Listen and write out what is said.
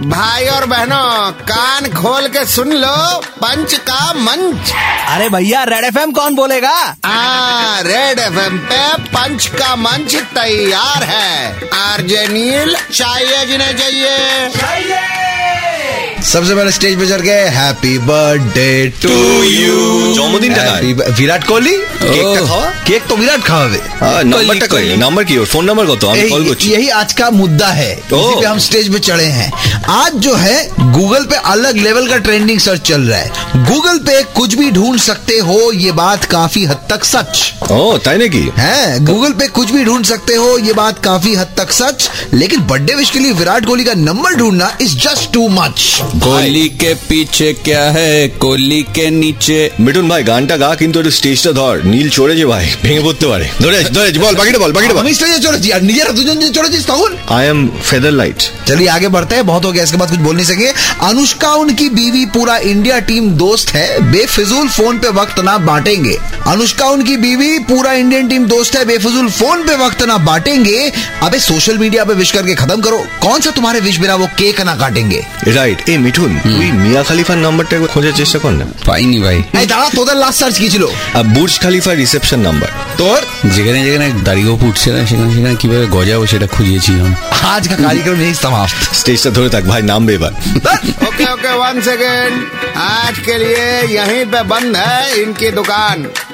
भाई और बहनों कान खोल के सुन लो पंच का मंच। अरे भैया रेड एफएम कौन बोलेगा? हाँ रेड एफएम पे पंच का मंच तैयार है। आरजे नील चाहिए जिन्हें चाहिए, सबसे पहले स्टेज पे चढ़ के happy birthday to you Virat Kohli cake खाओ কেক তো বিরাট খাওয়াবে আহ, নাম্বারটা কই নাম্বার কি ওর ফোন নাম্বার কত আমি কল यही করছি यही आज का मुद्दा है इसी पे हम स्टेज पे चढ़े हैं आज जो है गूगल पे अलग लेवल का ट्रेंडिंग सर्च चल रहा है गूगल पे कुछ भी ढूंढ सकते हो ये बात काफी हद तक सच ও তাই নাকি है गूगल पे कुछ भी ढूंढ सकते हो ये बात काफी हद तक सच लेकिन बर्थडे विश के लिए विराट कोहली का नंबर ढूंढना is just too much Kohli के पीछे क्या है कोहली के नीचे মিঠুন ভাই গানটা গা কিন্তু একটু স্টেজটা ধর নীল চড়েছে ভাই ভেঙে পড়তে পারে। ধরে ধরে বল বাকিটা বল বাকিটা বল। আমি স্টেজে চড়েছি আর নিজেরা দুজন যে চড়েছিস তখন? आई एम फेदर लाइट चलिए आगे बढ़ते हैं बहुत हो गया इसके बाद कुछ बोल नहीं सकेंगे। अनुष्का उनकी बीवी पूरा इंडिया टीम दोस्त है। बेफिजूल फ़ोन पे वक्त ना बांटेंगे। अनुष्का उनकी बीवी पूरा इंडियन टीम दोस्त है बेफिजूल फोन पे वक्त ना बांटेंगे अबे सोशल मीडिया पे विश करके खत्म करो कौन सा तुम्हारे विश बिना वो केक ना काटेंगे রাইট এ মিঠুন তুই মিয়া খালিফার নাম্বারটা একবার খোঁজার চেষ্টা কর না পাইনি ভাই এই দাঁড়া তোদের লাস্ট সার্চ কি ছিল আর বুর্জ খালিফার রিসেপশন নাম্বার তোর যেখানে যেখানে দাড়িও ফুটছে না সেখানে সেখানে কিভাবে গজাবো সেটা খুঁজিয়েছিলাম आज का कार्यक्रम यही समाप्त স্টেজটা ধরে থাক ভাই নামবে এবার ओके ओके वन सेकेंड आज के लिए यहीं पे बंद है इनकी दुकान